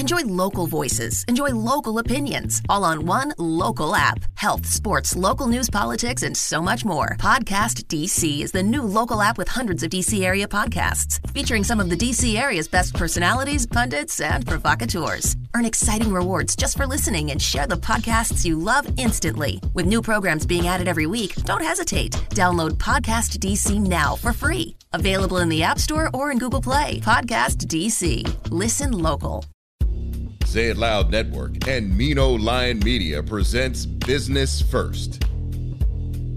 Enjoy local voices, enjoy local opinions, all on one local app. Health, sports, local news, politics, and so much more. Podcast DC is the new local app with hundreds of DC area podcasts, featuring some of the DC area's best personalities, pundits, and provocateurs. Earn exciting rewards just for listening and share the podcasts you love instantly. With new programs being added every week, don't hesitate. Download Podcast DC now for free. Available in the App Store or in Google Play. Podcast DC. Listen local. Say It Loud Network and Mino Lion Media presents Business First.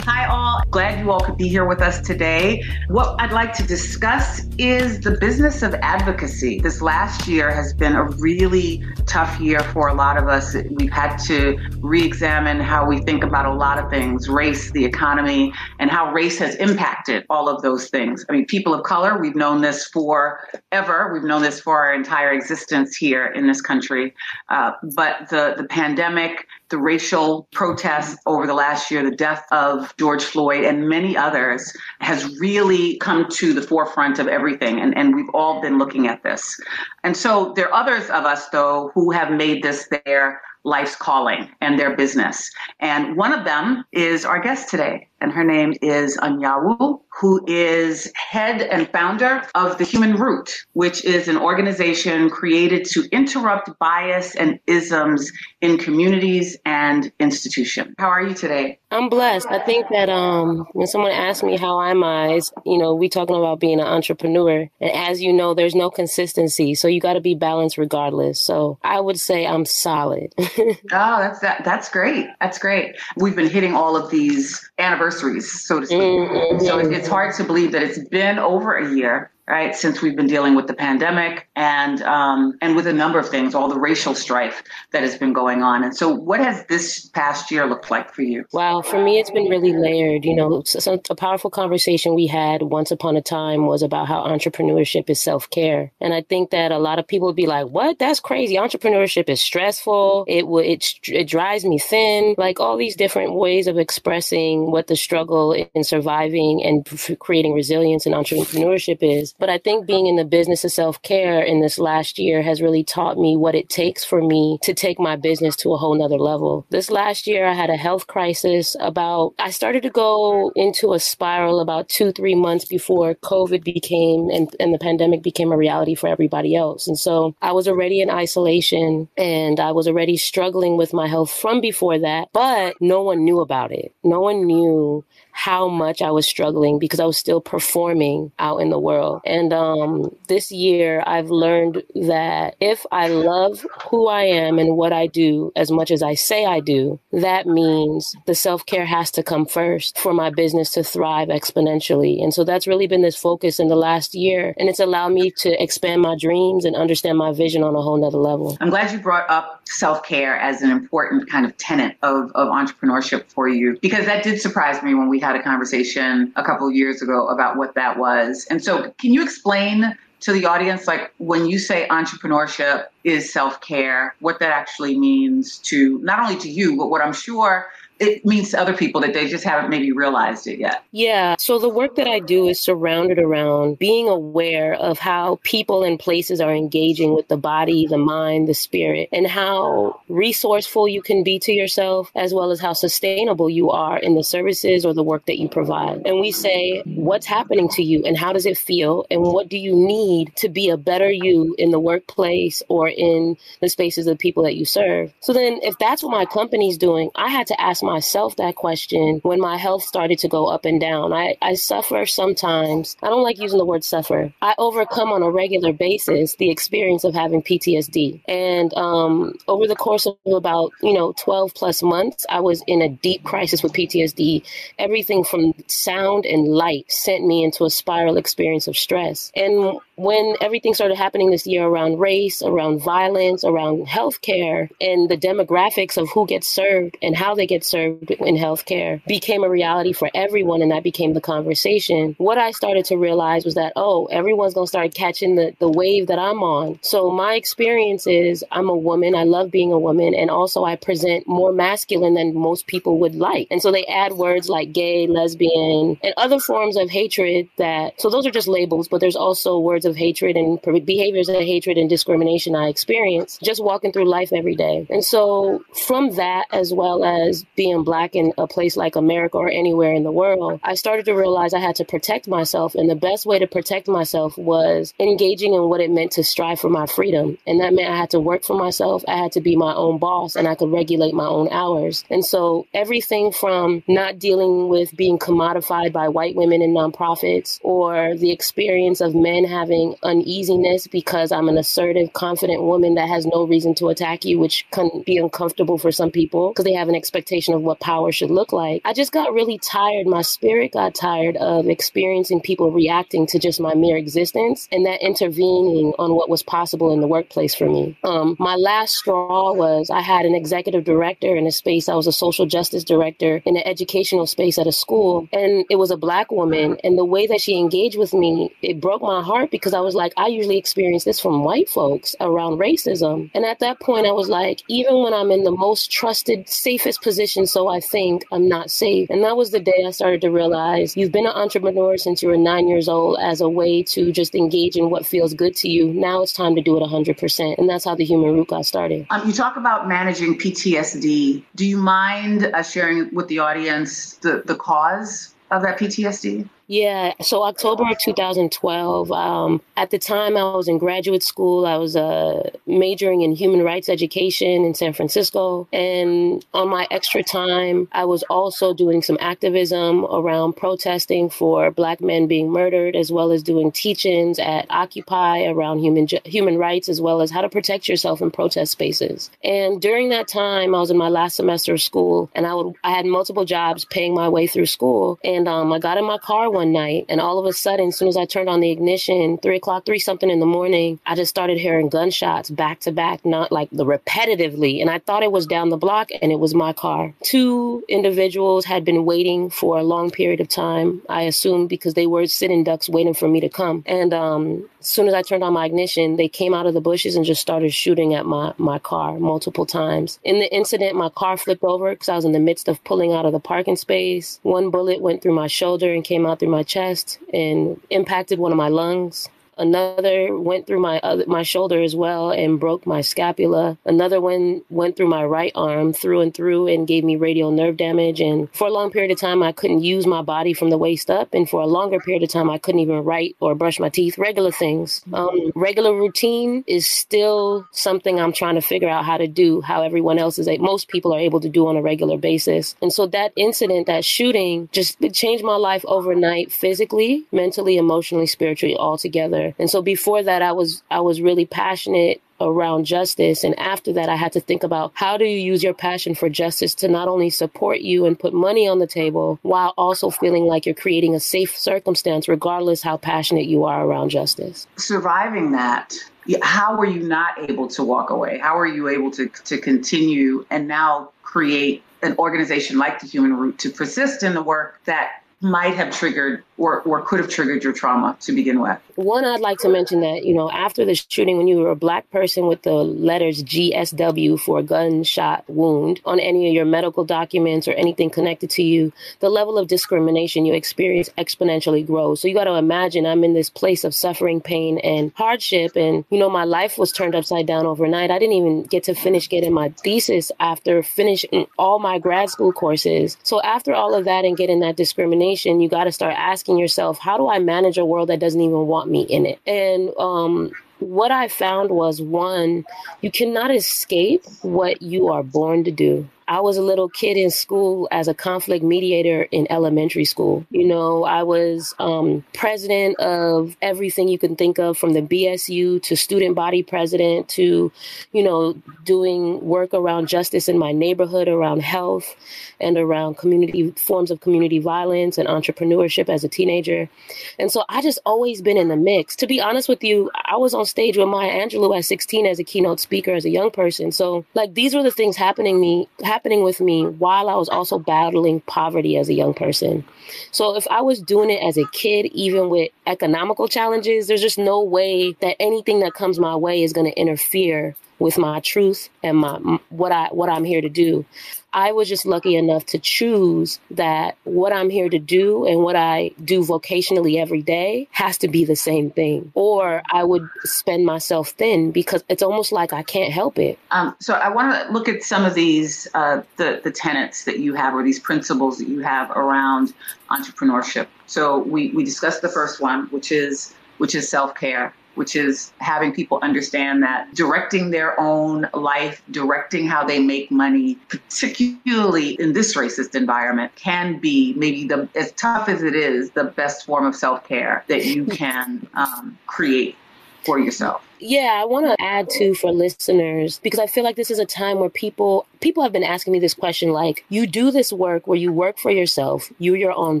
Hi, all. Glad you all could be here with us today. What I'd like to discuss is the business of advocacy. This last year has been a really tough year for a lot of us. We've had to re examine how we think about a lot of things race, the economy, and how race has impacted all of those things. I mean, people of color, we've known this forever. We've known this for our entire existence here in this country. Uh, but the, the pandemic, the racial protests over the last year, the death of George Floyd, and many others has really come to the forefront of everything. And, and we've all been looking at this. And so there are others of us, though, who have made this their life's calling and their business. And one of them is our guest today, and her name is Anyanwu, who is head and founder of the Human Root, which is an organization created to interrupt bias and isms in communities and institutions. How are you today? I'm blessed. I think that um, when someone asks me how i am I, you know, we talking about being an entrepreneur, and as you know, there's no consistency, so you got to be balanced regardless. So I would say I'm solid. oh, that's that. That's great. That's great. We've been hitting all of these anniversaries, so to speak. Mm-hmm. So it's hard to believe that it's been over a year right? Since we've been dealing with the pandemic and um, and with a number of things, all the racial strife that has been going on. And so, what has this past year looked like for you? Wow, for me, it's been really layered. You know, so a powerful conversation we had once upon a time was about how entrepreneurship is self care, and I think that a lot of people would be like, "What? That's crazy! Entrepreneurship is stressful. It would it, it drives me thin. Like all these different ways of expressing what the struggle in surviving and creating resilience in entrepreneurship is." But I think being in the business of self care in this last year has really taught me what it takes for me to take my business to a whole nother level. This last year, I had a health crisis about, I started to go into a spiral about two, three months before COVID became and, and the pandemic became a reality for everybody else. And so I was already in isolation and I was already struggling with my health from before that, but no one knew about it. No one knew how much I was struggling because I was still performing out in the world. And um, this year, I've learned that if I love who I am and what I do as much as I say I do, that means the self care has to come first for my business to thrive exponentially. And so that's really been this focus in the last year. And it's allowed me to expand my dreams and understand my vision on a whole nother level. I'm glad you brought up self care as an important kind of tenet of, of entrepreneurship for you because that did surprise me when we had a conversation a couple years ago about what that was. And so, can you explain to the audience, like when you say entrepreneurship is self care, what that actually means to not only to you, but what I'm sure it means to other people that they just haven't maybe realized it yet. Yeah. So the work that I do is surrounded around being aware of how people and places are engaging with the body, the mind, the spirit, and how resourceful you can be to yourself, as well as how sustainable you are in the services or the work that you provide. And we say, what's happening to you and how does it feel? And what do you need to be a better you in the workplace or in the spaces of the people that you serve? So then, if that's what my company's doing, I had to ask myself that question when my health started to go up and down. I, I suffer sometimes. I don't like using the word suffer. I overcome on a regular basis the experience of having PTSD. And um, over the course of about, you know, 12 plus months, I was in a deep crisis with PTSD. Everything from sound and light sent me into a spiral experience of stress. And when everything started happening this year around race, around violence, around healthcare, and the demographics of who gets served and how they get served in healthcare became a reality for everyone, and that became the conversation. What I started to realize was that, oh, everyone's to start catching the, the wave that I'm on. So my experience is I'm a woman, I love being a woman, and also I present more masculine than most people would like. And so they add words like gay, lesbian, and other forms of hatred that, so those are just labels, but there's also words of hatred and behaviors of hatred and discrimination I experience just walking through life every day. And so, from that, as well as being black in a place like America or anywhere in the world, I started to realize I had to protect myself. And the best way to protect myself was engaging in what it meant to strive for my freedom. And that meant I had to work for myself, I had to be my own boss, and I could regulate my own hours. And so, everything from not dealing with being commodified by white women in nonprofits or the experience of men having uneasiness because I'm an assertive, confident woman that has no reason to attack you, which can be uncomfortable for some people because they have an expectation of what power should look like. I just got really tired. My spirit got tired of experiencing people reacting to just my mere existence and that intervening on what was possible in the workplace for me. Um, my last straw was I had an executive director in a space. I was a social justice director in an educational space at a school, and it was a black woman. And the way that she engaged with me, it broke my heart because I was like, I usually experience this from white folks around racism. And at that point, I was like, even when I'm in the most trusted, safest position, so I think I'm not safe. And that was the day I started to realize you've been an entrepreneur since you were nine years old as a way to just engage in what feels good to you. Now it's time to do it 100%. And that's how the human root got started. Um, you talk about managing PTSD. Do you mind uh, sharing with the audience the, the cause of that PTSD? Yeah. So October 2012. Um, at the time, I was in graduate school. I was uh, majoring in human rights education in San Francisco, and on my extra time, I was also doing some activism around protesting for Black men being murdered, as well as doing teachings at Occupy around human human rights, as well as how to protect yourself in protest spaces. And during that time, I was in my last semester of school, and I would I had multiple jobs paying my way through school, and um, I got in my car one night, and all of a sudden, as soon as I turned on the ignition, three o'clock, three something in the morning, I just started hearing gunshots back to back, not like the repetitively. And I thought it was down the block, and it was my car. Two individuals had been waiting for a long period of time, I assumed because they were sitting ducks waiting for me to come. And um, as soon as I turned on my ignition, they came out of the bushes and just started shooting at my, my car multiple times. In the incident, my car flipped over because I was in the midst of pulling out of the parking space. One bullet went through my shoulder and came out through my chest and impacted one of my lungs. Another went through my other, my shoulder as well and broke my scapula. Another one went through my right arm through and through and gave me radial nerve damage. And for a long period of time, I couldn't use my body from the waist up. And for a longer period of time, I couldn't even write or brush my teeth. Regular things. Um, regular routine is still something I'm trying to figure out how to do. How everyone else is, most people are able to do on a regular basis. And so that incident, that shooting, just changed my life overnight, physically, mentally, emotionally, spiritually, altogether. And so before that, I was I was really passionate around justice. And after that, I had to think about how do you use your passion for justice to not only support you and put money on the table while also feeling like you're creating a safe circumstance, regardless how passionate you are around justice. Surviving that, how were you not able to walk away? How were you able to, to continue and now create an organization like the Human Root to persist in the work that might have triggered or, or could have triggered your trauma to begin with? One, I'd like to mention that, you know, after the shooting, when you were a black person with the letters GSW for gunshot wound on any of your medical documents or anything connected to you, the level of discrimination you experience exponentially grows. So you got to imagine I'm in this place of suffering, pain, and hardship. And, you know, my life was turned upside down overnight. I didn't even get to finish getting my thesis after finishing all my grad school courses. So after all of that and getting that discrimination, you got to start asking asking yourself, how do I manage a world that doesn't even want me in it? And um, what I found was one, you cannot escape what you are born to do. I was a little kid in school as a conflict mediator in elementary school. You know, I was um, president of everything you can think of from the BSU to student body president to, you know, doing work around justice in my neighborhood, around health and around community forms of community violence and entrepreneurship as a teenager. And so I just always been in the mix. To be honest with you, I was on stage with Maya Angelou at 16 as a keynote speaker as a young person. So like these were the things happening me happening with me while I was also battling poverty as a young person. So if I was doing it as a kid, even with economical challenges, there's just no way that anything that comes my way is going to interfere with my truth and my what I what I'm here to do. I was just lucky enough to choose that what I'm here to do and what I do vocationally every day has to be the same thing. Or I would spend myself thin because it's almost like I can't help it. Um, so I want to look at some of these, uh, the, the tenets that you have or these principles that you have around entrepreneurship. So we, we discussed the first one, which is which is self-care which is having people understand that directing their own life, directing how they make money, particularly in this racist environment, can be maybe the as tough as it is, the best form of self care that you can um, create for yourself. Yeah, I want to add to for listeners because I feel like this is a time where people people have been asking me this question like you do this work where you work for yourself, you're your own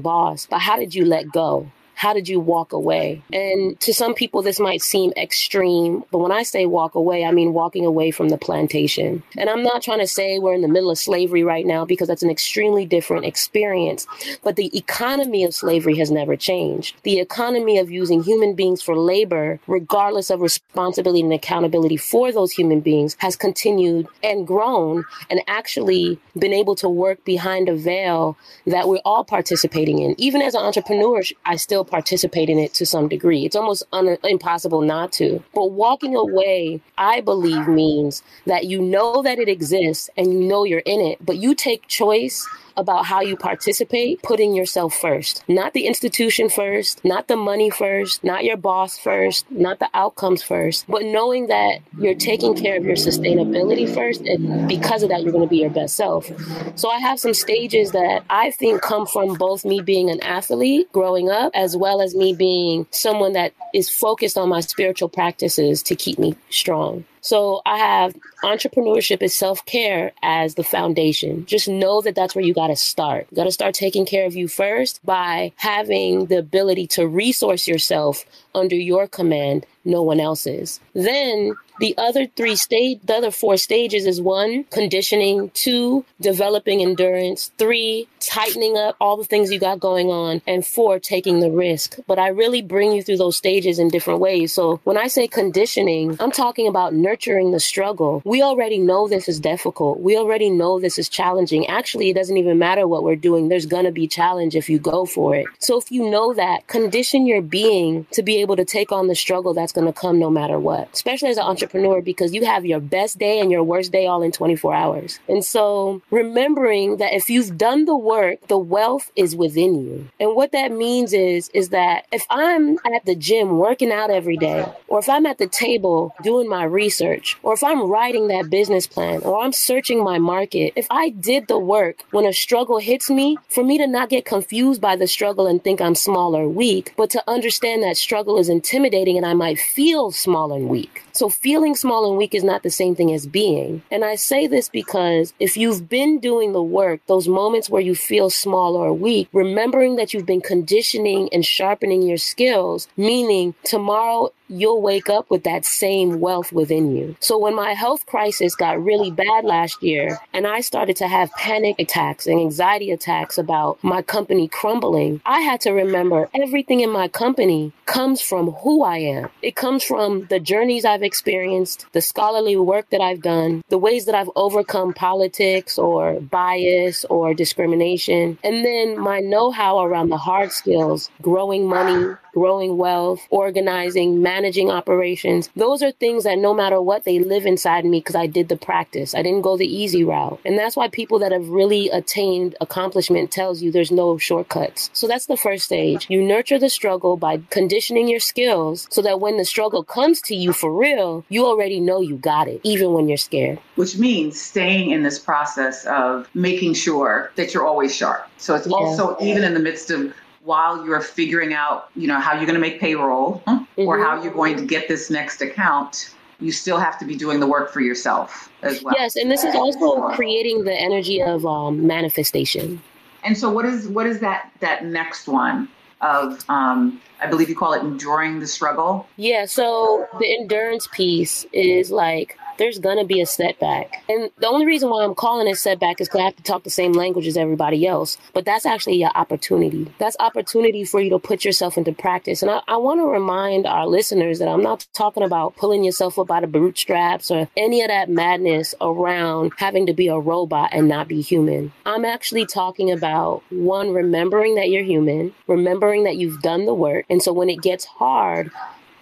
boss, but how did you let go? How did you walk away? And to some people, this might seem extreme, but when I say walk away, I mean walking away from the plantation. And I'm not trying to say we're in the middle of slavery right now because that's an extremely different experience. But the economy of slavery has never changed. The economy of using human beings for labor, regardless of responsibility and accountability for those human beings, has continued and grown and actually been able to work behind a veil that we're all participating in. Even as an entrepreneur, I still participate in it to some degree. It's almost un- impossible not to. But walking away, I believe, means that you know that it exists and you know you're in it, but you take choice about how you participate, putting yourself first, not the institution first, not the money first, not your boss first, not the outcomes first, but knowing that you're taking care of your sustainability first. And because of that, you're going to be your best self. So I have some stages that I think come from both me being an athlete growing up, as well as me being someone that is focused on my spiritual practices to keep me strong. So I have entrepreneurship is self care as the foundation. Just know that that's where you got to start. You got to start taking care of you first by having the ability to resource yourself under your command, no one else's. Then the other three stage, the other four stages is one, conditioning, two, developing endurance, three, tightening up all the things you got going on, and four, taking the risk. But I really bring you through those stages in different ways. So when I say conditioning, I'm talking about nurturing the struggle. We already know this is difficult. We already know this is challenging. Actually, it doesn't even matter what we're doing. There's going to be challenge if you go for it. So if you know that, condition your being to be able to take on the struggle that's going to come no matter what, especially as an entrepreneur entrepreneur because you have your best day and your worst day all in 24 hours. And so remembering that if you've done the work, the wealth is within you. And what that means is, is that if I'm at the gym working out every day, or if I'm at the table doing my research, or if I'm writing that business plan, or I'm searching my market, if I did the work when a struggle hits me, for me to not get confused by the struggle and think I'm small or weak, but to understand that struggle is intimidating and I might feel small and weak. So feeling small and weak is not the same thing as being. And I say this because if you've been doing the work, those moments where you feel small or weak, remembering that you've been conditioning and sharpening your skills, meaning tomorrow you'll wake up with that same wealth within you. So when my health crisis got really bad last year and I started to have panic attacks and anxiety attacks about my company crumbling, I had to remember everything in my company comes from who I am. It comes from the journeys I've experienced, the scholarly work that I've done, the ways that I've overcome politics or bias or discrimination, and then my know-how around the hard skills, growing money, growing wealth, organizing, managing operations. Those are things that no matter what, they live inside me because I did the practice. I didn't go the easy route. And that's why people that have really attained accomplishment tells you there's no shortcuts. So that's the first stage. You nurture the struggle by conditioning your skills so that when the struggle comes to you for real, you already know you got it, even when you're scared. Which means staying in this process of making sure that you're always sharp. So it's yeah. also even in the midst of while you're figuring out, you know, how you're going to make payroll mm-hmm. or how you're going to get this next account, you still have to be doing the work for yourself as well. Yes, and this is also creating the energy of um, manifestation. And so, what is what is that that next one of? Um, I believe you call it enduring the struggle. Yeah. So the endurance piece is like there's to be a setback. And the only reason why I'm calling it setback is because I have to talk the same language as everybody else. But that's actually an opportunity. That's opportunity for you to put yourself into practice. And I, I want to remind our listeners that I'm not talking about pulling yourself up by the bootstraps or any of that madness around having to be a robot and not be human. I'm actually talking about one, remembering that you're human, remembering that you've done the work. And so when it gets hard,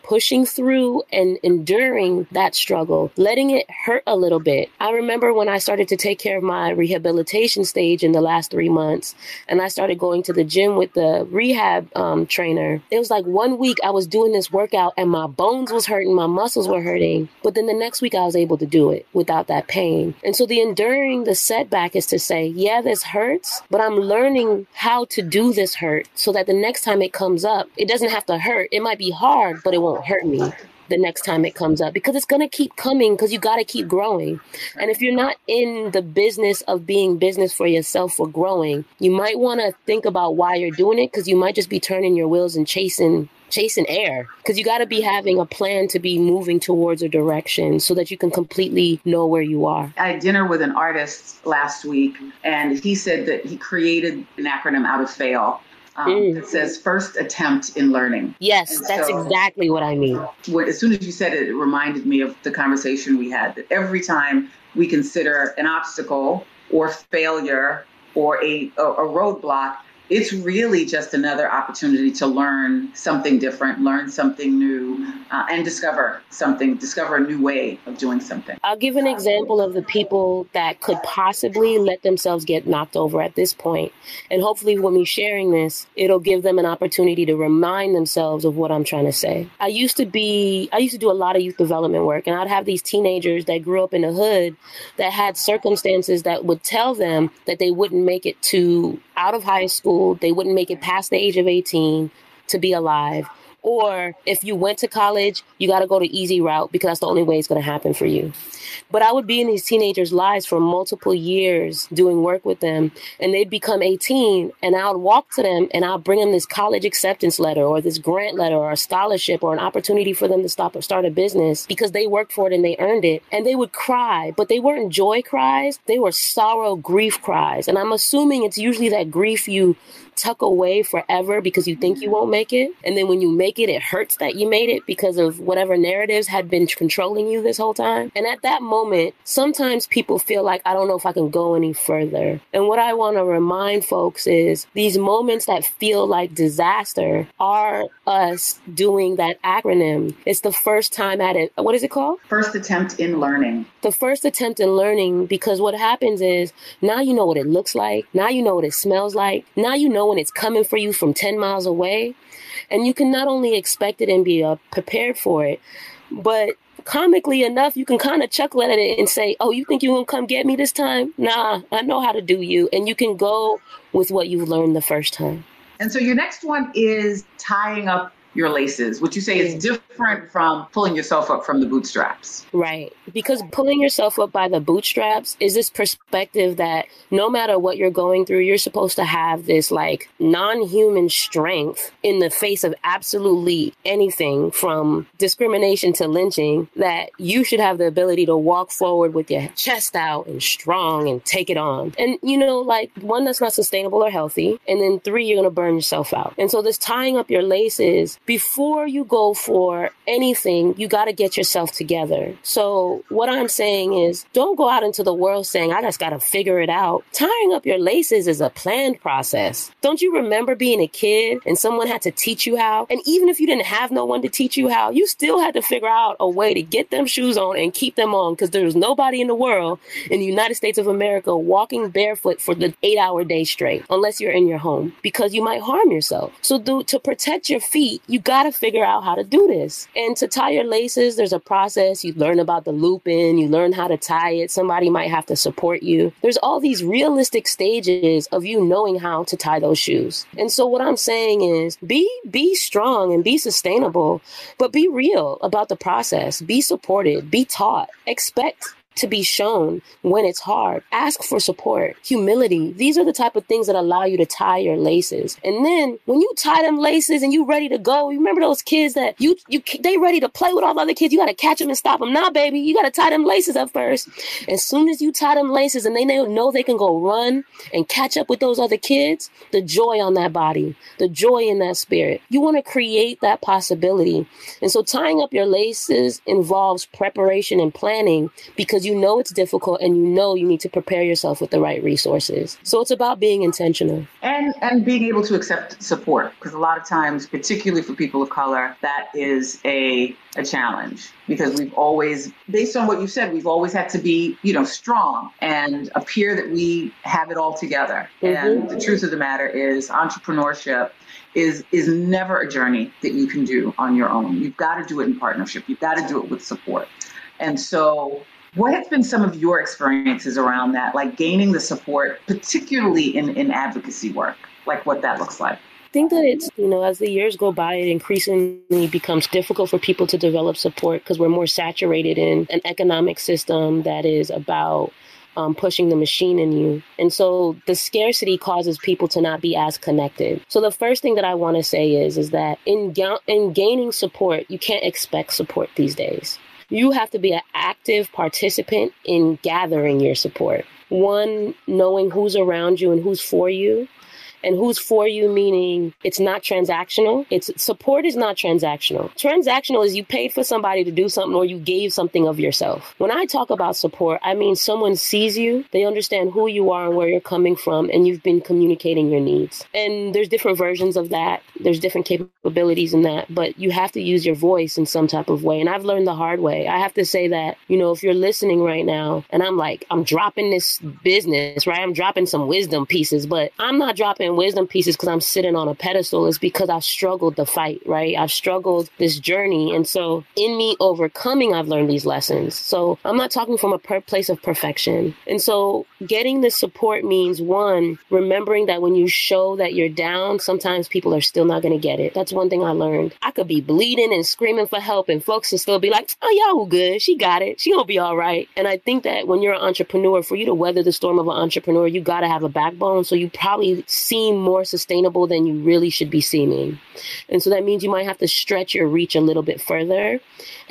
pushing through and enduring that struggle, letting it hurt a little bit. I remember when I started to take care of my rehabilitation stage in the last three months, and I started going to the gym with the rehab um, trainer. It was like one week I was doing this workout and my bones was hurting, my muscles were hurting, but then the next week I was able to do it without that pain. And so the enduring the setback is to say, yeah, this hurts, but I'm learning how to do this hurt so that the next time it comes up, it doesn't have to hurt. It might be hard, but it won't won't hurt me the next time it comes up because it's going to keep coming because you got to keep growing. And if you're not in the business of being business for yourself for growing, you might want to think about why you're doing it because you might just be turning your wheels and chasing chasing air because you got to be having a plan to be moving towards a direction so that you can completely know where you are. I had dinner with an artist last week and he said that he created an acronym out of fail um, mm. It says first attempt in learning. Yes, and that's so, exactly what I mean. When, as soon as you said it, it reminded me of the conversation we had that every time we consider an obstacle or failure or a, a, a roadblock, it's really just another opportunity to learn something different, learn something new, uh, and discover something, discover a new way of doing something. I'll give an example of the people that could possibly let themselves get knocked over at this point. And hopefully, when we're sharing this, it'll give them an opportunity to remind themselves of what I'm trying to say. I used to be, I used to do a lot of youth development work, and I'd have these teenagers that grew up in the hood that had circumstances that would tell them that they wouldn't make it to out of high school, they wouldn't make it past the age of 18 to be alive. Or if you went to college, you got to go the easy route because that's the only way it's going to happen for you. But I would be in these teenagers' lives for multiple years doing work with them, and they'd become 18, and I would walk to them and I'll bring them this college acceptance letter or this grant letter or a scholarship or an opportunity for them to stop or start a business because they worked for it and they earned it. And they would cry, but they weren't joy cries, they were sorrow, grief cries. And I'm assuming it's usually that grief you tuck away forever because you think you mm-hmm. won't make it. And then when you make it, it hurts that you made it because of whatever narratives had been controlling you this whole time. And at that moment, sometimes people feel like, I don't know if I can go any further. And what I want to remind folks is these moments that feel like disaster are us doing that acronym. It's the first time at it. What is it called? First attempt in learning. The first attempt in learning because what happens is now you know what it looks like. Now you know what it smells like. Now you know when it's coming for you from 10 miles away. And you can not only expect it and be uh, prepared for it, but comically enough, you can kind of chuckle at it and say, Oh, you think you're going to come get me this time? Nah, I know how to do you. And you can go with what you've learned the first time. And so your next one is tying up your laces, which you say is different from pulling yourself up from the bootstraps. Right. Because pulling yourself up by the bootstraps is this perspective that no matter what you're going through, you're supposed to have this like non human strength in the face of absolutely anything from discrimination to lynching that you should have the ability to walk forward with your chest out and strong and take it on. And, you know, like one, that's not sustainable or healthy. And then three, you're going to burn yourself out. And so this tying up your laces before you go for anything, you got to get yourself together. So, what I'm saying is don't go out into the world saying, I just got to figure it out. Tying up your laces is a planned process. Don't you remember being a kid and someone had to teach you how? And even if you didn't have no one to teach you how, you still had to figure out a way to get them shoes on and keep them on because there's nobody in the world in the United States of America walking barefoot for the eight hour day straight unless you're in your home because you might harm yourself. So, do, to protect your feet, you got to figure out how to do this. And to tie your laces, there's a process. You learn about the looping, you learn how to tie it. Somebody might have to support you. There's all these realistic stages of you knowing how to tie those shoes. And so what I'm saying is be be strong and be sustainable, but be real about the process. Be supported, be taught. Expect to be shown when it's hard. Ask for support, humility. These are the type of things that allow you to tie your laces. And then when you tie them laces and you ready to go, you remember those kids that you you they ready to play with all the other kids. You got to catch them and stop them. Nah, baby, you got to tie them laces up first. As soon as you tie them laces and they know they can go run and catch up with those other kids, the joy on that body, the joy in that spirit. You want to create that possibility. And so tying up your laces involves preparation and planning because you know it's difficult and you know you need to prepare yourself with the right resources. So it's about being intentional. And and being able to accept support because a lot of times particularly for people of color that is a a challenge because we've always based on what you said we've always had to be you know strong and appear that we have it all together mm-hmm. and the truth of the matter is entrepreneurship is is never a journey that you can do on your own you've got to do it in partnership you've got to do it with support and so what have been some of your experiences around that, like gaining the support, particularly in, in advocacy work, like what that looks like? I think that it's, you know, as the years go by, it increasingly becomes difficult for people to develop support because we're more saturated in an economic system that is about um, pushing the machine in you. And so the scarcity causes people to not be as connected. So the first thing that I want to say is, is that in, ga- in gaining support, you can't expect support these days you have to be an active participant in gathering your support. One, knowing who's around you and who's for you, and who's for you meaning it's not transactional. It's support is not transactional. Transactional is you paid for somebody to do something or you gave something of yourself. When I talk about support, I mean someone sees you, they understand who you are and where you're coming from, and you've been communicating your needs. And there's different versions of that. There's different capabilities in that, but you have to use your voice in some type of way. And I've learned the hard way. I have to say that, you know, if you're listening right now and I'm like, I'm dropping this business, right? I'm dropping some wisdom pieces, but I'm not dropping wisdom pieces because I'm sitting on a pedestal. is because I've struggled the fight, right? I've struggled this journey. And so in me overcoming, I've learned these lessons. So I'm not talking from a per- place of perfection. And so getting the support means one, remembering that when you show that you're down, sometimes people are still not going to get it. That's one thing I learned. I could be bleeding and screaming for help and folks would still be like, oh, y'all good. She got it. She gonna be all right. And I think that when you're an entrepreneur, for you to weather the storm of an entrepreneur, you got to have a backbone. So you probably see seem more sustainable than you really should be seeming. And so that means you might have to stretch your reach a little bit further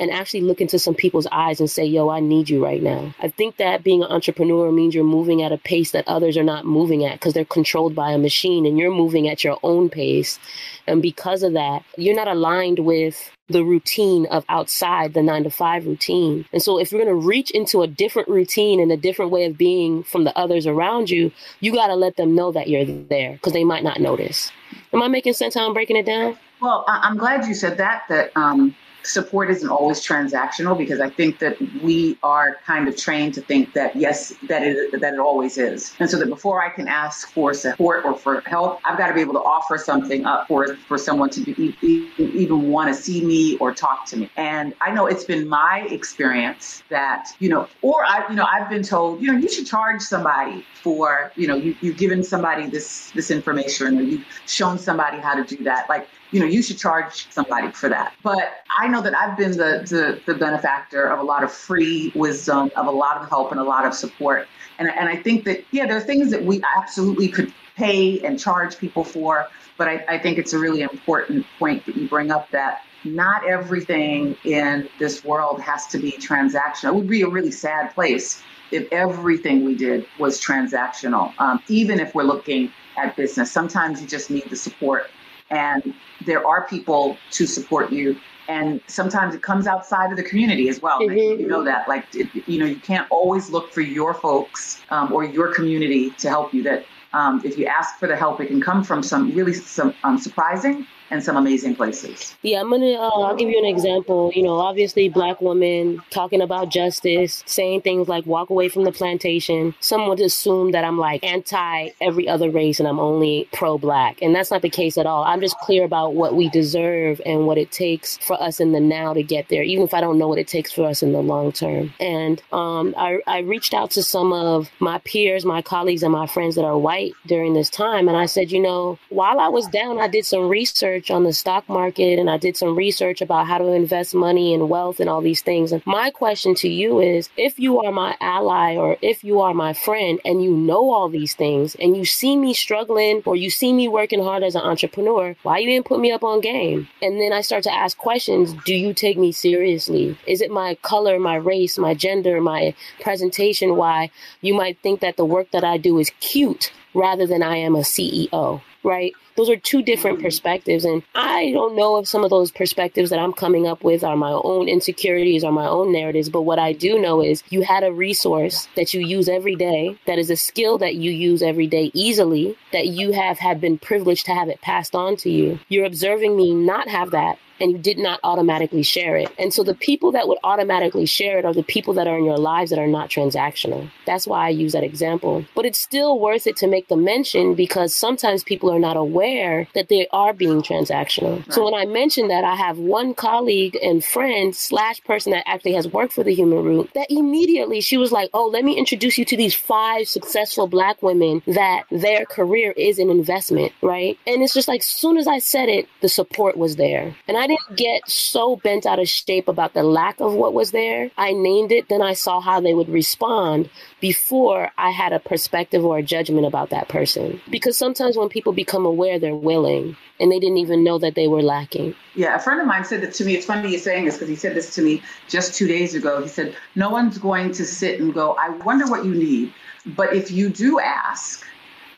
and actually look into some people's eyes and say, yo, I need you right now. I think that being an entrepreneur means you're moving at a pace that others are not moving at because they're controlled by a machine and you're moving at your own pace. And because of that, you're not aligned with the routine of outside the nine to five routine. And so if you're going to reach into a different routine and a different way of being from the others around you, you got to let them know that you're there because they might not notice. Am I making sense how I'm breaking it down? Well, I'm glad you said that, that, um, support isn't always transactional because I think that we are kind of trained to think that yes, that it that it always is, and so that before I can ask for support or for help, I've got to be able to offer something up for for someone to be, even want to see me or talk to me. And I know it's been my experience that you know, or I you know I've been told you know you should charge somebody for you know you, you've given somebody this this information or you've shown somebody how to do that like you know, you should charge somebody for that. But I know that I've been the, the, the benefactor of a lot of free wisdom, of a lot of help and a lot of support. And, and I think that, yeah, there are things that we absolutely could pay and charge people for. But I, I think it's a really important point that you bring up that not everything in this world has to be transactional. It would be a really sad place if everything we did was transactional, um, even if we're looking at business. Sometimes you just need the support and there are people to support you. And sometimes it comes outside of the community as well. Mm-hmm. you know that. Like it, you know you can't always look for your folks um, or your community to help you. That um, if you ask for the help it can come from some really some um, surprising and some amazing places. Yeah, I'm gonna. Uh, I'll give you an example. You know, obviously, black women talking about justice, saying things like "walk away from the plantation." Some would assume that I'm like anti every other race and I'm only pro-black, and that's not the case at all. I'm just clear about what we deserve and what it takes for us in the now to get there, even if I don't know what it takes for us in the long term. And um, I, I reached out to some of my peers, my colleagues, and my friends that are white during this time, and I said, you know, while I was down, I did some research research on the stock market and I did some research about how to invest money and wealth and all these things. And my question to you is if you are my ally or if you are my friend and you know all these things and you see me struggling or you see me working hard as an entrepreneur, why you didn't put me up on game? And then I start to ask questions. Do you take me seriously? Is it my color, my race, my gender, my presentation why you might think that the work that I do is cute rather than I am a CEO, right? Those are two different mm-hmm. perspectives. And I don't know if some of those perspectives that I'm coming up with are my own insecurities or my own narratives. But what I do know is you had a resource that you use every day, that is a skill that you use every day easily, that you have had been privileged to have it passed on to you. You're observing me not have that and you did not automatically share it. And so the people that would automatically share it are the people that are in your lives that are not transactional. That's why I use that example. But it's still worth it to make the mention because sometimes people are not aware that they are being transactional. Right. So when I mentioned that, I have one colleague and friend slash person that actually has worked for the Human Root that immediately she was like, oh, let me introduce you to these five successful black women that their career is an investment, right? And it's just like, soon as I said it, the support was there. And I I didn't get so bent out of shape about the lack of what was there. I named it, then I saw how they would respond before I had a perspective or a judgment about that person. Because sometimes when people become aware, they're willing and they didn't even know that they were lacking. Yeah, a friend of mine said that to me. It's funny you're saying this because he said this to me just two days ago. He said, No one's going to sit and go, I wonder what you need. But if you do ask,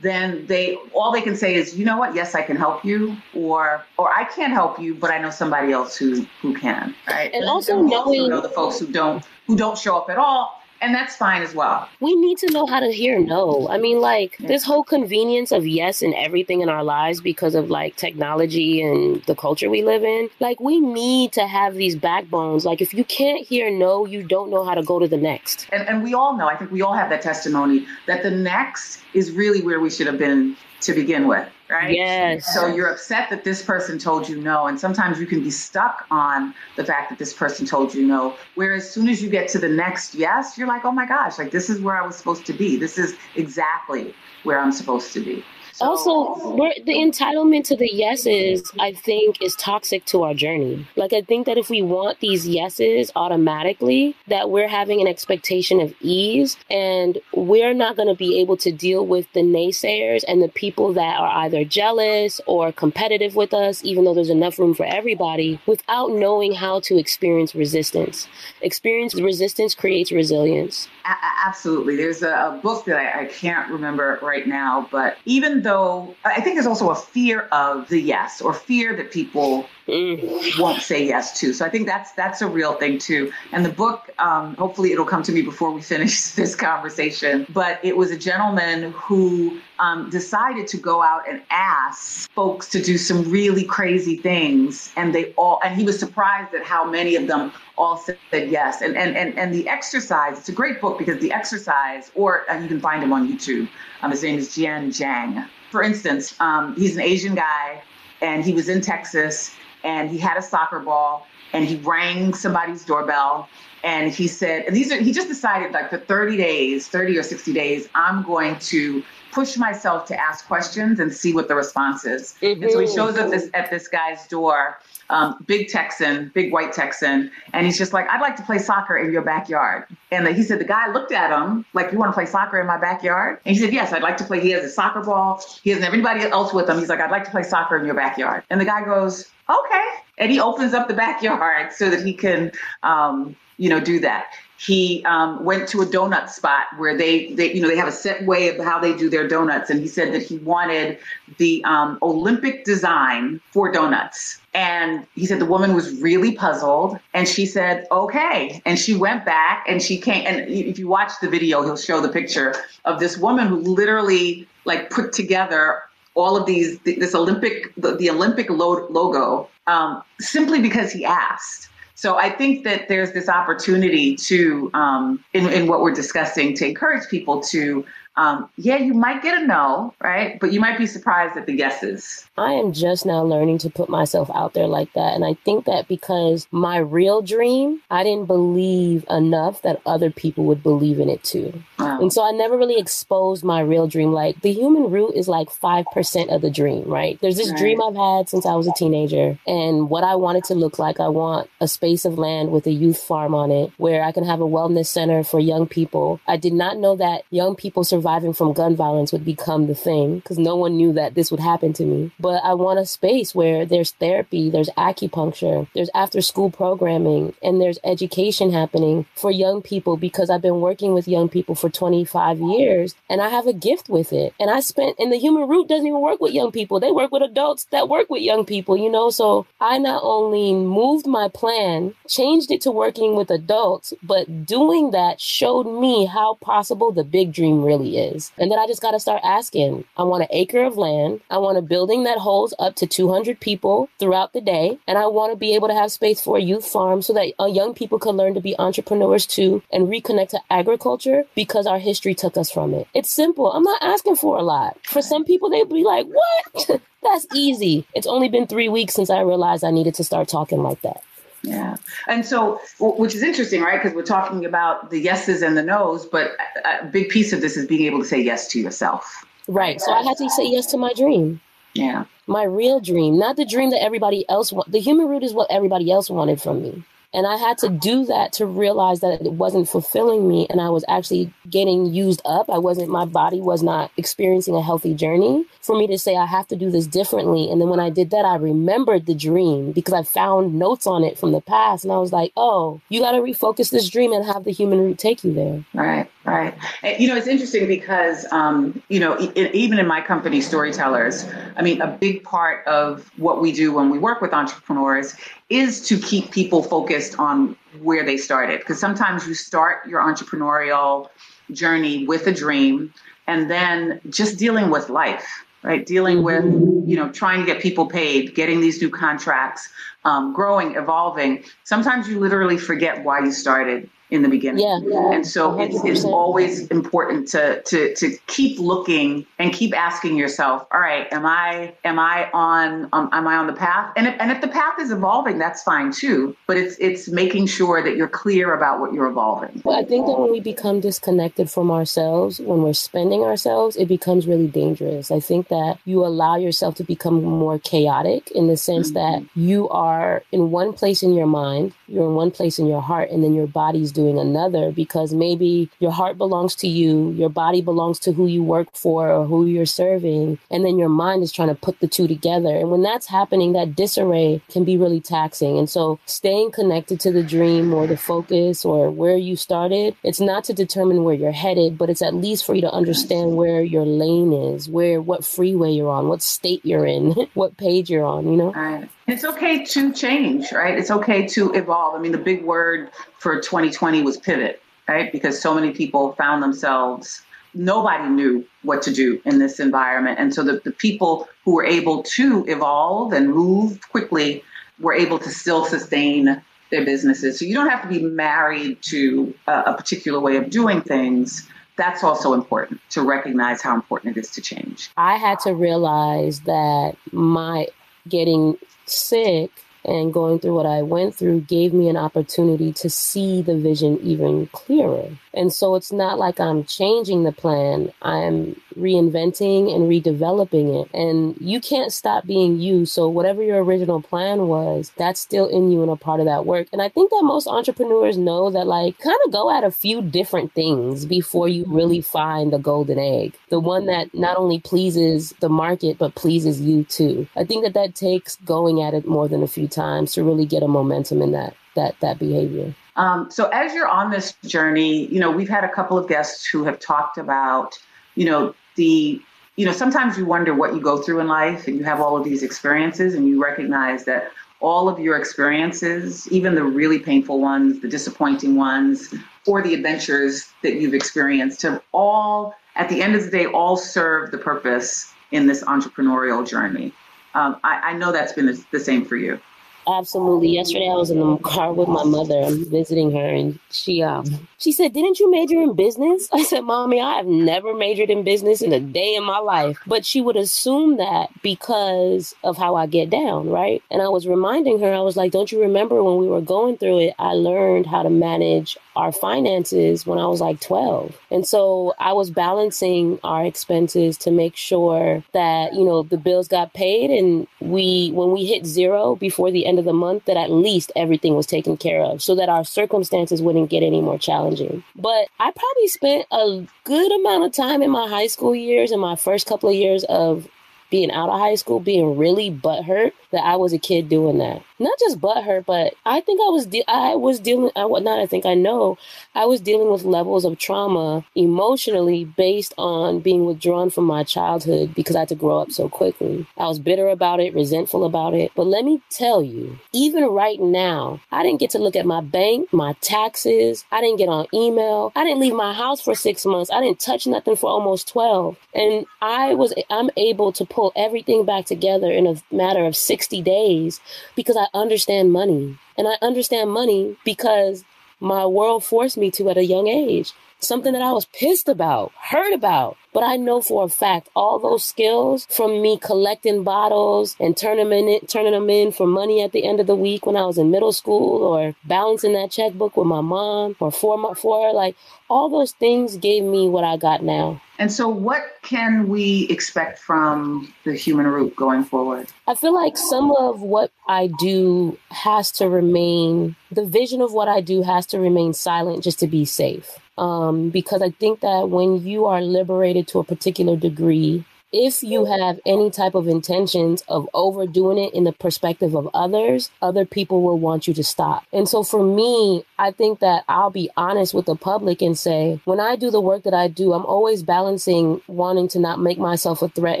then they all they can say is, you know what, yes, I can help you, or or I can't help you, but I know somebody else who who can, right? And, and also knowing also know the folks who don't who don't show up at all and that's fine as well. We need to know how to hear no. I mean, like yeah. this whole convenience of yes and everything in our lives because of like technology and the culture we live in. Like we need to have these backbones. Like if you can't hear no, you don't know how to go to the next. And, and we all know. I think we all have that testimony that the next is really where we should have been to begin with right? Yes. So you're upset that this person told you no. And sometimes you can be stuck on the fact that this person told you no. Whereas as soon as you get to the next yes, you're like, oh my gosh, like this is where I was supposed to be. This is exactly where I'm supposed to be. So, also, the entitlement to the yeses, I think, is toxic to our journey. Like, I think that if we want these yeses automatically, that we're having an expectation of ease and we're not going to be able to deal with the naysayers and the people that are either jealous or competitive with us, even though there's enough room for everybody, without knowing how to experience resistance. Experience resistance creates resilience. A- absolutely. There's a, a book that I, I can't remember right now, but even though I think there's also a fear of the yes or fear that people mm. won't say yes to. So I think that's that's a real thing too. And the book, um, hopefully, it'll come to me before we finish this conversation. But it was a gentleman who um, decided to go out and ask folks to do some really crazy things, and they all and he was surprised at how many of them all said yes. And and and and the exercise. It's a great book because the exercise, or you can find him on YouTube. Um, his name is Jia Jiang. For instance, um, he's an Asian guy, and he was in Texas and he had a soccer ball and he rang somebody's doorbell and he said and these are he just decided like for 30 days 30 or 60 days i'm going to push myself to ask questions and see what the response is mm-hmm. and so he shows up this, at this guy's door um, big Texan, big white Texan, and he's just like, I'd like to play soccer in your backyard. And the, he said, the guy looked at him like, you want to play soccer in my backyard? And he said, yes, I'd like to play. He has a soccer ball. He doesn't have anybody else with him. He's like, I'd like to play soccer in your backyard. And the guy goes, okay. And he opens up the backyard so that he can, um, you know, do that he um, went to a donut spot where they, they, you know, they have a set way of how they do their donuts, and he said that he wanted the um, Olympic design for donuts. And he said the woman was really puzzled, and she said, "Okay." And she went back, and she came. And if you watch the video, he'll show the picture of this woman who literally like put together all of these this Olympic the, the Olympic logo um, simply because he asked. So I think that there's this opportunity to, um, in, in what we're discussing, to encourage people to um, yeah, you might get a no, right? But you might be surprised at the yeses. I am just now learning to put myself out there like that. And I think that because my real dream, I didn't believe enough that other people would believe in it too. Wow. And so I never really exposed my real dream. Like the human root is like 5% of the dream, right? There's this right. dream I've had since I was a teenager. And what I want it to look like, I want a space of land with a youth farm on it where I can have a wellness center for young people. I did not know that young people surviving from gun violence would become the thing because no one knew that this would happen to me but I want a space where there's therapy, there's acupuncture, there's after school programming, and there's education happening for young people because I've been working with young people for 25 years and I have a gift with it. And I spent, and the human root doesn't even work with young people, they work with adults that work with young people, you know? So I not only moved my plan, changed it to working with adults, but doing that showed me how possible the big dream really is. And then I just got to start asking I want an acre of land, I want a building that holds up to 200 people throughout the day. And I want to be able to have space for a youth farm so that uh, young people can learn to be entrepreneurs too and reconnect to agriculture because our history took us from it. It's simple. I'm not asking for a lot. For some people, they'd be like, what? That's easy. It's only been three weeks since I realized I needed to start talking like that. Yeah. And so, which is interesting, right? Because we're talking about the yeses and the nos, but uh, a big piece of this is being able to say yes to yourself. Right. So I had to say yes to my dream. Yeah. My real dream, not the dream that everybody else want. The human root is what everybody else wanted from me. And I had to do that to realize that it wasn't fulfilling me and I was actually getting used up. I wasn't, my body was not experiencing a healthy journey for me to say, I have to do this differently. And then when I did that, I remembered the dream because I found notes on it from the past. And I was like, oh, you got to refocus this dream and have the human root take you there. Right. Right. And, you know, it's interesting because, um, you know, even in my company, Storytellers, I mean, a big part of what we do when we work with entrepreneurs is to keep people focused on where they started. Because sometimes you start your entrepreneurial journey with a dream and then just dealing with life, right? Dealing with, you know, trying to get people paid, getting these new contracts, um, growing, evolving. Sometimes you literally forget why you started in the beginning. Yeah. And so it's, it's always important to, to, to keep looking and keep asking yourself, all right, am I, am I on, um, am I on the path? And if, and if the path is evolving, that's fine too. But it's, it's making sure that you're clear about what you're evolving. Well, I think that when we become disconnected from ourselves, when we're spending ourselves, it becomes really dangerous. I think that you allow yourself to become more chaotic in the sense mm-hmm. that you are in one place in your mind, you're in one place in your heart, and then your body's doing another because maybe your heart belongs to you, your body belongs to who you work for or who you're serving, and then your mind is trying to put the two together. And when that's happening, that disarray can be really taxing. And so staying connected to the dream or the focus or where you started, it's not to determine where you're headed, but it's at least for you to understand where your lane is, where what freeway you're on, what state you're in, what page you're on, you know? Right. It's okay to change, right? It's okay to evolve. I mean, the big word for 2020 was pivot, right? Because so many people found themselves, nobody knew what to do in this environment. And so the, the people who were able to evolve and move quickly were able to still sustain their businesses. So you don't have to be married to a, a particular way of doing things that's also important to recognize how important it is to change. I had to realize that my getting sick and going through what I went through gave me an opportunity to see the vision even clearer. And so it's not like I'm changing the plan. I'm reinventing and redeveloping it. And you can't stop being you. So whatever your original plan was, that's still in you and a part of that work. And I think that most entrepreneurs know that like kind of go at a few different things before you really find the golden egg. The one that not only pleases the market, but pleases you too. I think that that takes going at it more than a few times to really get a momentum in that, that, that behavior. Um, so as you're on this journey, you know, we've had a couple of guests who have talked about, you know, the, you know, sometimes you wonder what you go through in life and you have all of these experiences and you recognize that all of your experiences, even the really painful ones, the disappointing ones, or the adventures that you've experienced have all, at the end of the day, all serve the purpose in this entrepreneurial journey. Um, I, I know that's been the, the same for you. Absolutely. Yesterday I was in the car with my mother. I'm visiting her and she um she said, Didn't you major in business? I said, Mommy, I have never majored in business in a day in my life. But she would assume that because of how I get down, right? And I was reminding her, I was like, Don't you remember when we were going through it, I learned how to manage our finances when I was like 12. And so I was balancing our expenses to make sure that, you know, the bills got paid and we, when we hit zero before the end of the month, that at least everything was taken care of so that our circumstances wouldn't get any more challenging. But I probably spent a good amount of time in my high school years and my first couple of years of being out of high school being really butthurt that I was a kid doing that not just butthurt, but I think I was de- I was dealing. I not I think I know I was dealing with levels of trauma emotionally based on being withdrawn from my childhood because I had to grow up so quickly. I was bitter about it, resentful about it. But let me tell you, even right now, I didn't get to look at my bank, my taxes. I didn't get on email. I didn't leave my house for six months. I didn't touch nothing for almost twelve, and I was I'm able to pull everything back together in a matter of sixty days because I understand money. And I understand money because my world forced me to at a young age. Something that I was pissed about, hurt about. But I know for a fact all those skills from me collecting bottles and turning them in, turning them in for money at the end of the week when I was in middle school or balancing that checkbook with my mom or for my for her, like all those things gave me what I got now. And so, what can we expect from the human root going forward? I feel like some of what I do has to remain, the vision of what I do has to remain silent just to be safe. Um, because I think that when you are liberated to a particular degree, if you have any type of intentions of overdoing it in the perspective of others, other people will want you to stop. And so for me, I think that I'll be honest with the public and say, when I do the work that I do, I'm always balancing wanting to not make myself a threat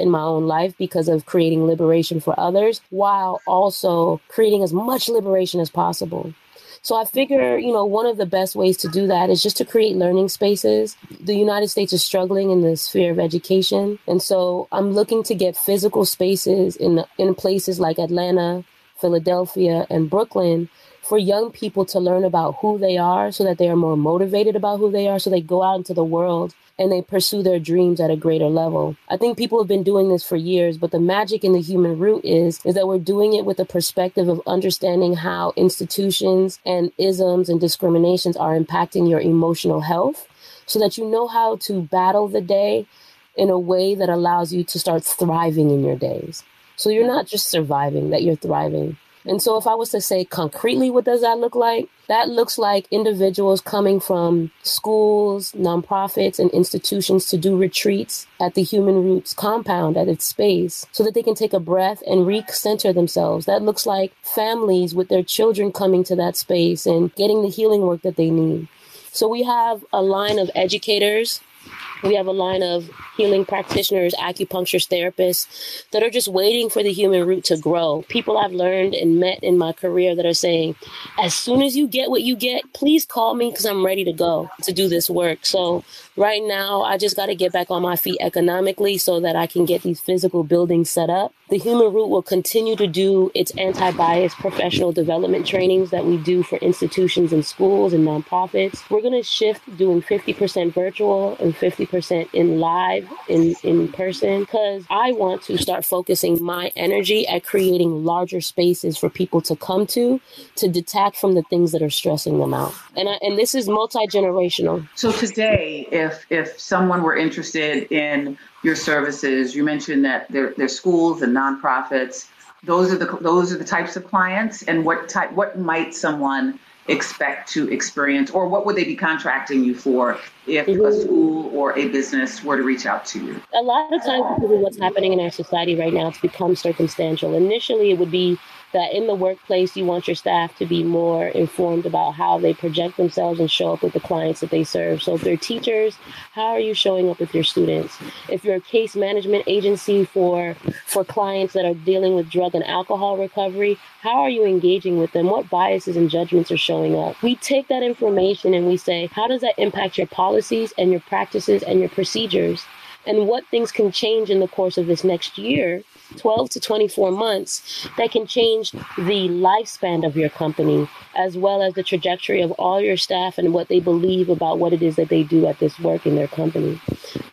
in my own life because of creating liberation for others while also creating as much liberation as possible. So I figure, you know, one of the best ways to do that is just to create learning spaces. The United States is struggling in the sphere of education. And so I'm looking to get physical spaces in, in places like Atlanta, Philadelphia, and Brooklyn for young people to learn about who they are so that they are more motivated about who they are so they go out into the world and they pursue their dreams at a greater level. I think people have been doing this for years, but the magic in the human root is is that we're doing it with the perspective of understanding how institutions and isms and discriminations are impacting your emotional health so that you know how to battle the day in a way that allows you to start thriving in your days. So you're not just surviving, that you're thriving. And so, if I was to say concretely, what does that look like? That looks like individuals coming from schools, nonprofits, and institutions to do retreats at the Human Roots compound at its space so that they can take a breath and recenter themselves. That looks like families with their children coming to that space and getting the healing work that they need. So, we have a line of educators we have a line of healing practitioners, acupuncturists, therapists that are just waiting for the human root to grow. People I've learned and met in my career that are saying, as soon as you get what you get, please call me because I'm ready to go to do this work. So right now, I just got to get back on my feet economically so that I can get these physical buildings set up. The human root will continue to do its anti bias professional development trainings that we do for institutions and schools and nonprofits. We're going to shift doing 50% virtual and 50% 100% in live, in, in person, because I want to start focusing my energy at creating larger spaces for people to come to, to detach from the things that are stressing them out. And, I, and this is multi generational. So today, if, if someone were interested in your services, you mentioned that there, there's schools and nonprofits. Those are the those are the types of clients, and what type what might someone expect to experience, or what would they be contracting you for if mm-hmm. a school or a business were to reach out to you? A lot of times, because of what's happening in our society right now, it's become circumstantial. Initially, it would be that in the workplace, you want your staff to be more informed about how they project themselves and show up with the clients that they serve. So, if they're teachers, how are you showing up with your students? If you're a case management agency for for clients that are dealing with drug and alcohol recovery, how are you engaging with them? What biases and judgments are showing up? We take that information and we say, how does that impact your policies and your practices and your procedures? and what things can change in the course of this next year 12 to 24 months that can change the lifespan of your company as well as the trajectory of all your staff and what they believe about what it is that they do at this work in their company.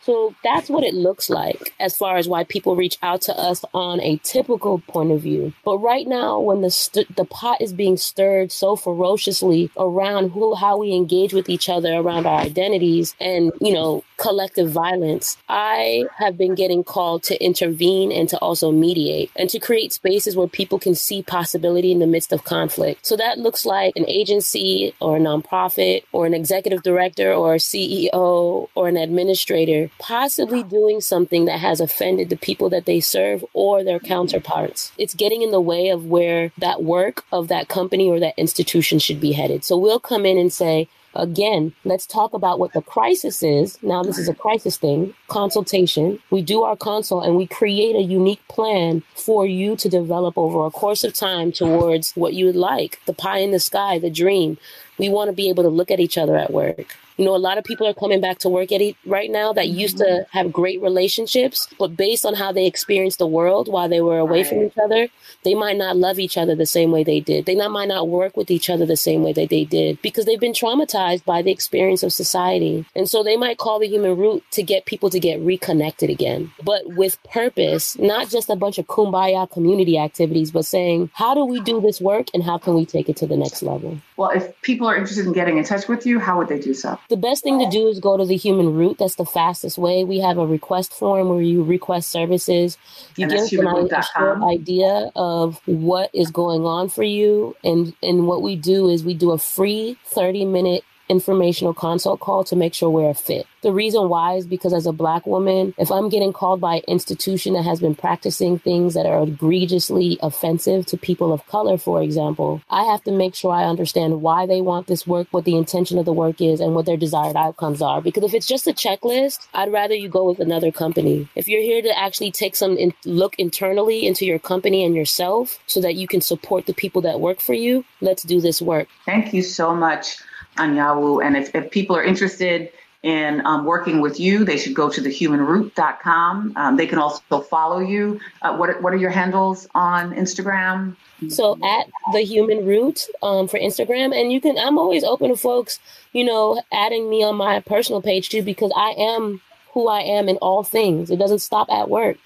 So that's what it looks like as far as why people reach out to us on a typical point of view. But right now, when the st- the pot is being stirred so ferociously around who how we engage with each other around our identities and you know collective violence, I have been getting called to intervene and to also mediate and to create spaces where people can see possibility in the midst of conflict. So that looks like an agency or a nonprofit or an executive director or a CEO or an administrator possibly doing something that has offended the people that they serve or their counterparts. It's getting in the way of where that work of that company or that institution should be headed. So we'll come in and say, Again, let's talk about what the crisis is. Now, this is a crisis thing, consultation. We do our consult and we create a unique plan for you to develop over a course of time towards what you would like the pie in the sky, the dream. We want to be able to look at each other at work. You know, a lot of people are coming back to work at it right now that used to mm-hmm. have great relationships, but based on how they experienced the world while they were away right. from each other, they might not love each other the same way they did. They not, might not work with each other the same way that they did because they've been traumatized by the experience of society. And so they might call the human root to get people to get reconnected again, but with purpose, not just a bunch of kumbaya community activities, but saying, how do we do this work and how can we take it to the next level? Well, if people are interested in getting in touch with you, how would they do so? The best thing to do is go to the human root. That's the fastest way. We have a request form where you request services. You and give them a short idea of what is going on for you. And, and what we do is we do a free 30 minute informational consult call to make sure we're a fit. The reason why is because as a black woman, if I'm getting called by an institution that has been practicing things that are egregiously offensive to people of color, for example, I have to make sure I understand why they want this work, what the intention of the work is, and what their desired outcomes are. Because if it's just a checklist, I'd rather you go with another company. If you're here to actually take some in- look internally into your company and yourself so that you can support the people that work for you, let's do this work. Thank you so much. Anyanwu. And if, if people are interested in um, working with you, they should go to thehumanroot.com. Um, they can also follow you. Uh, what, what are your handles on Instagram? So at the human root um, for Instagram, and you can. I'm always open to folks, you know, adding me on my personal page too, because I am who I am in all things. It doesn't stop at work.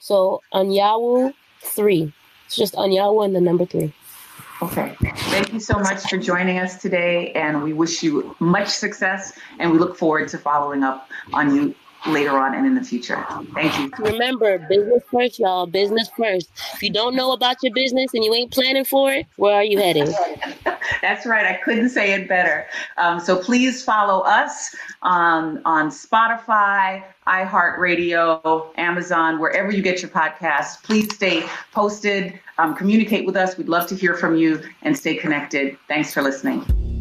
So Anyanwu three. It's just Anyanwu and the number three. Okay. Thank you so much for joining us today, and we wish you much success, and we look forward to following up on you later on and in the future. Thank you. Remember, business first, y'all. Business first. If you don't know about your business and you ain't planning for it, where are you heading? That's right. I couldn't say it better. Um, so please follow us on on Spotify, iHeartRadio, Amazon, wherever you get your podcasts. Please stay posted. Um, communicate with us. We'd love to hear from you and stay connected. Thanks for listening.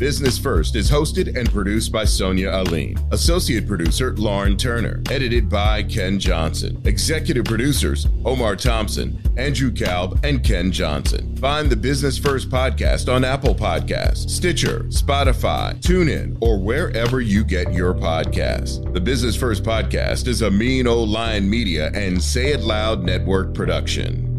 Business First is hosted and produced by Sonia Alleyne. Associate producer Lauren Turner. Edited by Ken Johnson. Executive producers Omar Thompson, Andrew Kalb, and Ken Johnson. Find the Business First podcast on Apple Podcasts, Stitcher, Spotify, TuneIn, or wherever you get your podcasts. The Business First podcast is a Mean Old Line Media and Say It Loud Network production.